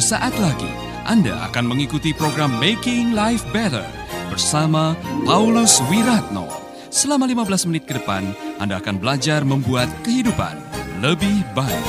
Sesaat lagi Anda akan mengikuti program Making Life Better bersama Paulus Wiratno. Selama 15 menit ke depan, Anda akan belajar membuat kehidupan lebih baik.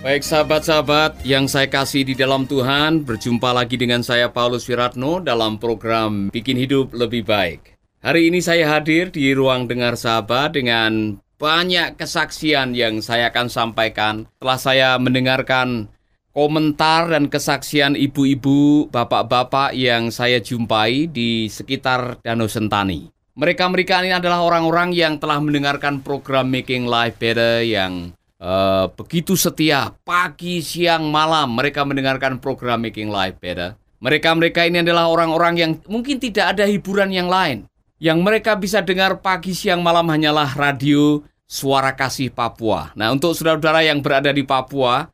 Baik sahabat-sahabat yang saya kasih di dalam Tuhan, berjumpa lagi dengan saya Paulus Wiratno dalam program Bikin Hidup Lebih Baik. Hari ini saya hadir di ruang dengar sahabat dengan banyak kesaksian yang saya akan sampaikan setelah saya mendengarkan komentar dan kesaksian ibu-ibu, bapak-bapak yang saya jumpai di sekitar Danau Sentani. Mereka-mereka ini adalah orang-orang yang telah mendengarkan program Making Life Better yang Uh, begitu setia pagi, siang, malam mereka mendengarkan program Making Life Better. Mereka-mereka ini adalah orang-orang yang mungkin tidak ada hiburan yang lain. Yang mereka bisa dengar pagi, siang, malam hanyalah radio Suara Kasih Papua. Nah, untuk saudara-saudara yang berada di Papua,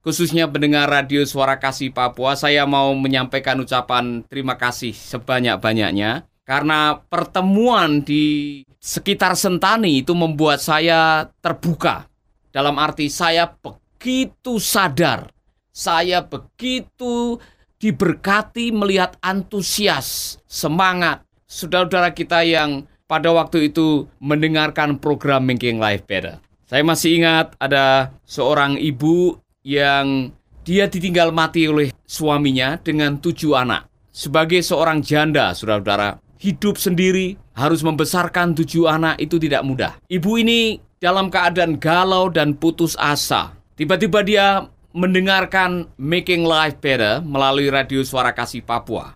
khususnya pendengar radio Suara Kasih Papua, saya mau menyampaikan ucapan terima kasih sebanyak-banyaknya. Karena pertemuan di sekitar Sentani itu membuat saya terbuka dalam arti saya begitu sadar, saya begitu diberkati melihat antusias, semangat saudara-saudara kita yang pada waktu itu mendengarkan program Making Life Better. Saya masih ingat ada seorang ibu yang dia ditinggal mati oleh suaminya dengan tujuh anak. Sebagai seorang janda, saudara-saudara, hidup sendiri, harus membesarkan tujuh anak itu tidak mudah. Ibu ini dalam keadaan galau dan putus asa. Tiba-tiba dia mendengarkan Making Life Better melalui radio Suara Kasih Papua.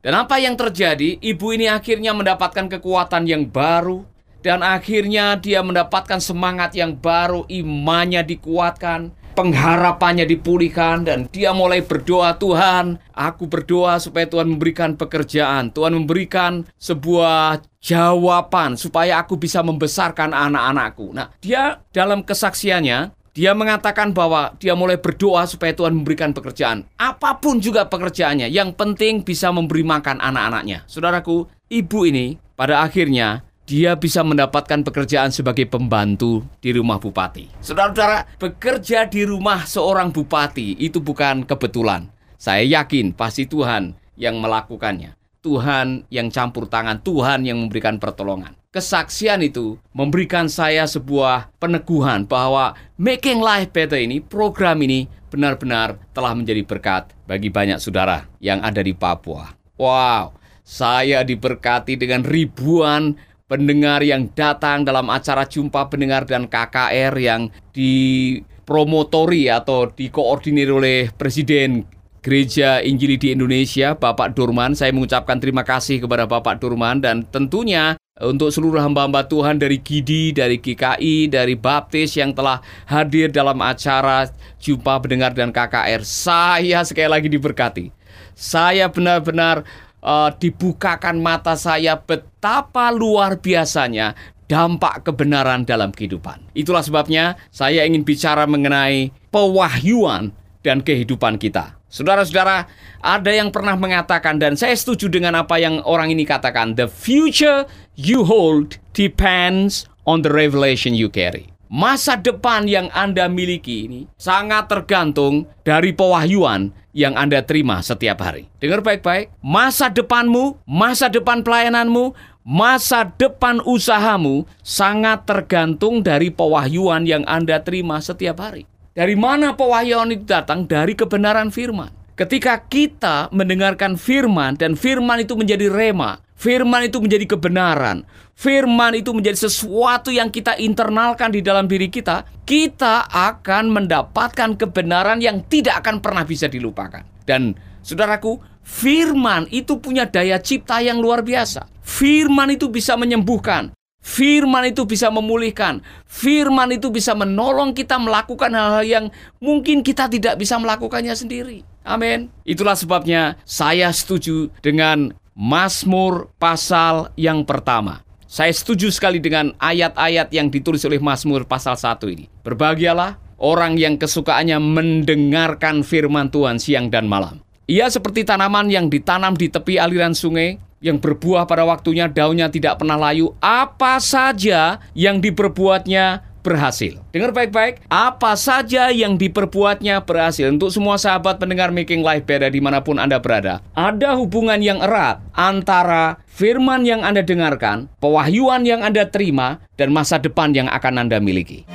Dan apa yang terjadi? Ibu ini akhirnya mendapatkan kekuatan yang baru dan akhirnya dia mendapatkan semangat yang baru, imannya dikuatkan, pengharapannya dipulihkan dan dia mulai berdoa Tuhan, aku berdoa supaya Tuhan memberikan pekerjaan, Tuhan memberikan sebuah jawaban supaya aku bisa membesarkan anak-anakku. Nah, dia dalam kesaksiannya dia mengatakan bahwa dia mulai berdoa supaya Tuhan memberikan pekerjaan. Apa pun juga pekerjaannya, yang penting bisa memberi makan anak-anaknya. Saudaraku, ibu ini pada akhirnya dia bisa mendapatkan pekerjaan sebagai pembantu di rumah bupati. Saudara-saudara, bekerja di rumah seorang bupati itu bukan kebetulan. Saya yakin pasti Tuhan yang melakukannya. Tuhan yang campur tangan, Tuhan yang memberikan pertolongan. Kesaksian itu memberikan saya sebuah peneguhan bahwa Making Life Better ini, program ini benar-benar telah menjadi berkat bagi banyak saudara yang ada di Papua. Wow, saya diberkati dengan ribuan pendengar yang datang dalam acara jumpa pendengar dan KKR yang dipromotori atau dikoordinir oleh Presiden Gereja Injili di Indonesia, Bapak Durman. Saya mengucapkan terima kasih kepada Bapak Durman dan tentunya untuk seluruh hamba-hamba Tuhan dari GIDI, dari GKI, dari Baptis yang telah hadir dalam acara Jumpa Pendengar dan KKR. Saya sekali lagi diberkati. Saya benar-benar uh, dibukakan mata saya betapa luar biasanya dampak kebenaran dalam kehidupan. Itulah sebabnya saya ingin bicara mengenai pewahyuan dan kehidupan kita. Saudara-saudara, ada yang pernah mengatakan dan saya setuju dengan apa yang orang ini katakan, the future you hold depends on the revelation you carry. Masa depan yang Anda miliki ini sangat tergantung dari pewahyuan yang Anda terima setiap hari. Dengar baik-baik, masa depanmu, masa depan pelayananmu, masa depan usahamu sangat tergantung dari pewahyuan yang Anda terima setiap hari. Dari mana pewahyuan itu datang? Dari kebenaran firman. Ketika kita mendengarkan firman dan firman itu menjadi rema, firman itu menjadi kebenaran, firman itu menjadi sesuatu yang kita internalkan di dalam diri kita, kita akan mendapatkan kebenaran yang tidak akan pernah bisa dilupakan. Dan saudaraku, firman itu punya daya cipta yang luar biasa. Firman itu bisa menyembuhkan, Firman itu bisa memulihkan. Firman itu bisa menolong kita melakukan hal-hal yang mungkin kita tidak bisa melakukannya sendiri. Amin. Itulah sebabnya saya setuju dengan Mazmur pasal yang pertama. Saya setuju sekali dengan ayat-ayat yang ditulis oleh Mazmur pasal 1 ini. Berbahagialah orang yang kesukaannya mendengarkan firman Tuhan siang dan malam. Ia seperti tanaman yang ditanam di tepi aliran sungai, yang berbuah pada waktunya daunnya tidak pernah layu, apa saja yang diperbuatnya berhasil. Dengar baik-baik, apa saja yang diperbuatnya berhasil. Untuk semua sahabat pendengar Making Life Better di mana pun Anda berada, ada hubungan yang erat antara firman yang Anda dengarkan, pewahyuan yang Anda terima, dan masa depan yang akan Anda miliki.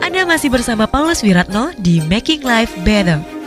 Anda masih bersama Paulus Wiratno di Making Life Better.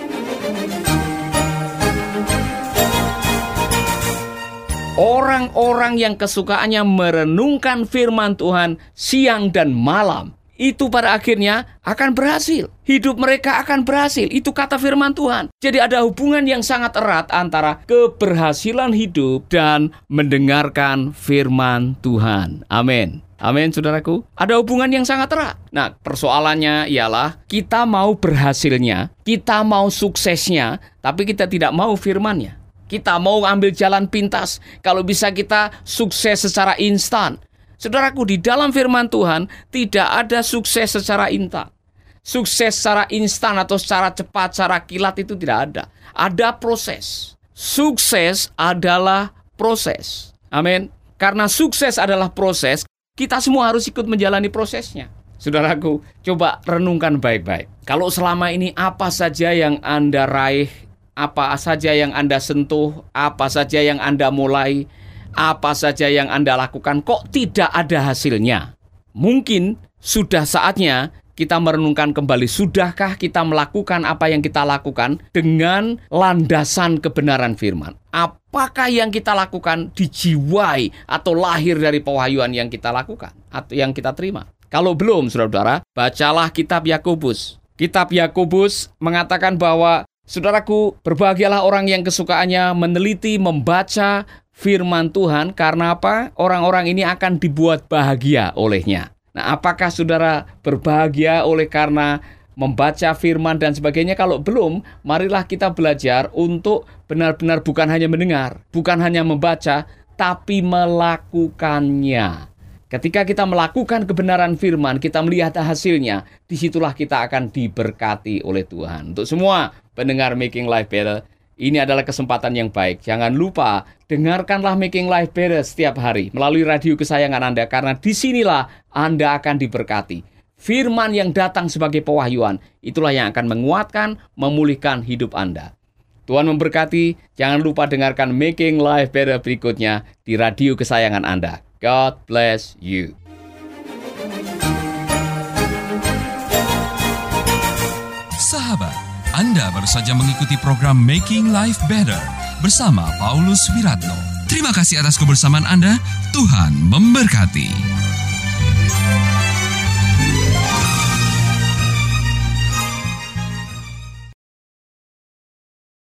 Orang-orang yang kesukaannya merenungkan firman Tuhan siang dan malam itu pada akhirnya akan berhasil. Hidup mereka akan berhasil. Itu kata firman Tuhan. Jadi ada hubungan yang sangat erat antara keberhasilan hidup dan mendengarkan firman Tuhan. Amin. Amin, saudaraku. Ada hubungan yang sangat erat. Nah, persoalannya ialah kita mau berhasilnya, kita mau suksesnya, tapi kita tidak mau firmannya. Kita mau ambil jalan pintas. Kalau bisa kita sukses secara instan. Saudaraku, di dalam firman Tuhan tidak ada sukses secara instan. Sukses secara instan atau secara cepat, secara kilat itu tidak ada. Ada proses. Sukses adalah proses. Amin. Karena sukses adalah proses, kita semua harus ikut menjalani prosesnya. Saudaraku, coba renungkan baik-baik. Kalau selama ini apa saja yang Anda raih apa saja yang Anda sentuh, apa saja yang Anda mulai, apa saja yang Anda lakukan, kok tidak ada hasilnya? Mungkin sudah saatnya kita merenungkan kembali, sudahkah kita melakukan apa yang kita lakukan dengan landasan kebenaran firman? Apakah yang kita lakukan dijiwai atau lahir dari pewahyuan yang kita lakukan atau yang kita terima? Kalau belum, saudara-saudara, bacalah kitab Yakobus. Kitab Yakobus mengatakan bahwa Saudaraku, berbahagialah orang yang kesukaannya meneliti, membaca firman Tuhan karena apa? Orang-orang ini akan dibuat bahagia olehnya. Nah, apakah saudara berbahagia oleh karena membaca firman dan sebagainya? Kalau belum, marilah kita belajar untuk benar-benar bukan hanya mendengar, bukan hanya membaca, tapi melakukannya. Ketika kita melakukan kebenaran firman, kita melihat hasilnya, di situlah kita akan diberkati oleh Tuhan. Untuk semua pendengar Making Life Better, ini adalah kesempatan yang baik. Jangan lupa, dengarkanlah Making Life Better setiap hari melalui radio kesayangan Anda, karena di sinilah Anda akan diberkati. Firman yang datang sebagai pewahyuan, itulah yang akan menguatkan, memulihkan hidup Anda. Tuhan memberkati, jangan lupa dengarkan Making Life Better berikutnya di radio kesayangan Anda. God bless you. Sahabat, Anda baru saja mengikuti program Making Life Better bersama Paulus Wiratno. Terima kasih atas kebersamaan Anda. Tuhan memberkati.